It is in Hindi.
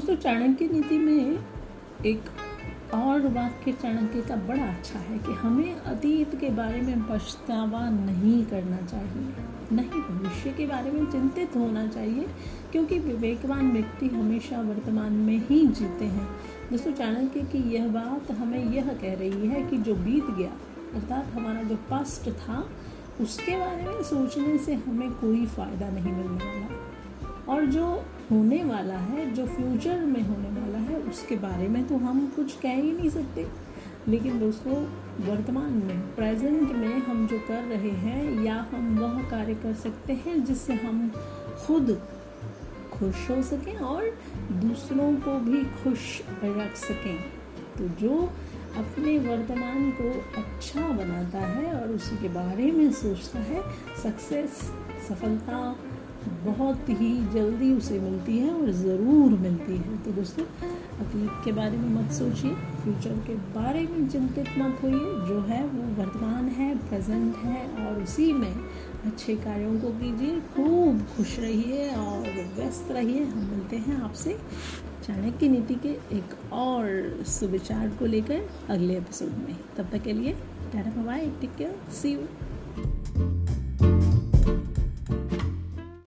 चाणक्य नीति में एक और वाक्य चाणक्य का बड़ा अच्छा है कि हमें अतीत के बारे में पछतावा नहीं करना चाहिए, नहीं भविष्य के बारे में चिंतित होना चाहिए, क्योंकि विवेकवान व्यक्ति हमेशा वर्तमान में ही जीते हैं। दोस्तों, चाणक्य की यह बात हमें यह कह रही है कि जो बीत गया, अर्थात हमारा जो पास्ट था, उसके बारे में सोचने से हमें कोई फ़ायदा नहीं मिलने वाला। और जो होने वाला है, जो फ्यूचर में होने वाला है, उसके बारे में तो हम कुछ कह ही नहीं सकते। लेकिन दोस्तों, वर्तमान में प्रेजेंट में हम जो कर रहे हैं, या हम वह कार्य कर सकते हैं, जिससे हम खुद खुश हो सकें और दूसरों को भी खुश रख सकें। तो जो अपने वर्तमान को अच्छा बनाता है और उसी के बारे में सोचता है सक्सेस सफलता बहुत ही जल्दी उसे मिलती है और ज़रूर मिलती है। तो दोस्तों, अतीत के बारे में मत सोचिए, फ्यूचर के बारे में चिंतित मत होइए। जो है वो वर्तमान है, प्रेजेंट है और उसी में अच्छे कार्यों को कीजिए, खूब खुश रहिए और व्यस्त रहिए। हम मिलते हैं आपसे चाणक्य नीति के एक और सुविचार को लेकर अगले एपिसोड में। तब तक के लिए bye, take care see you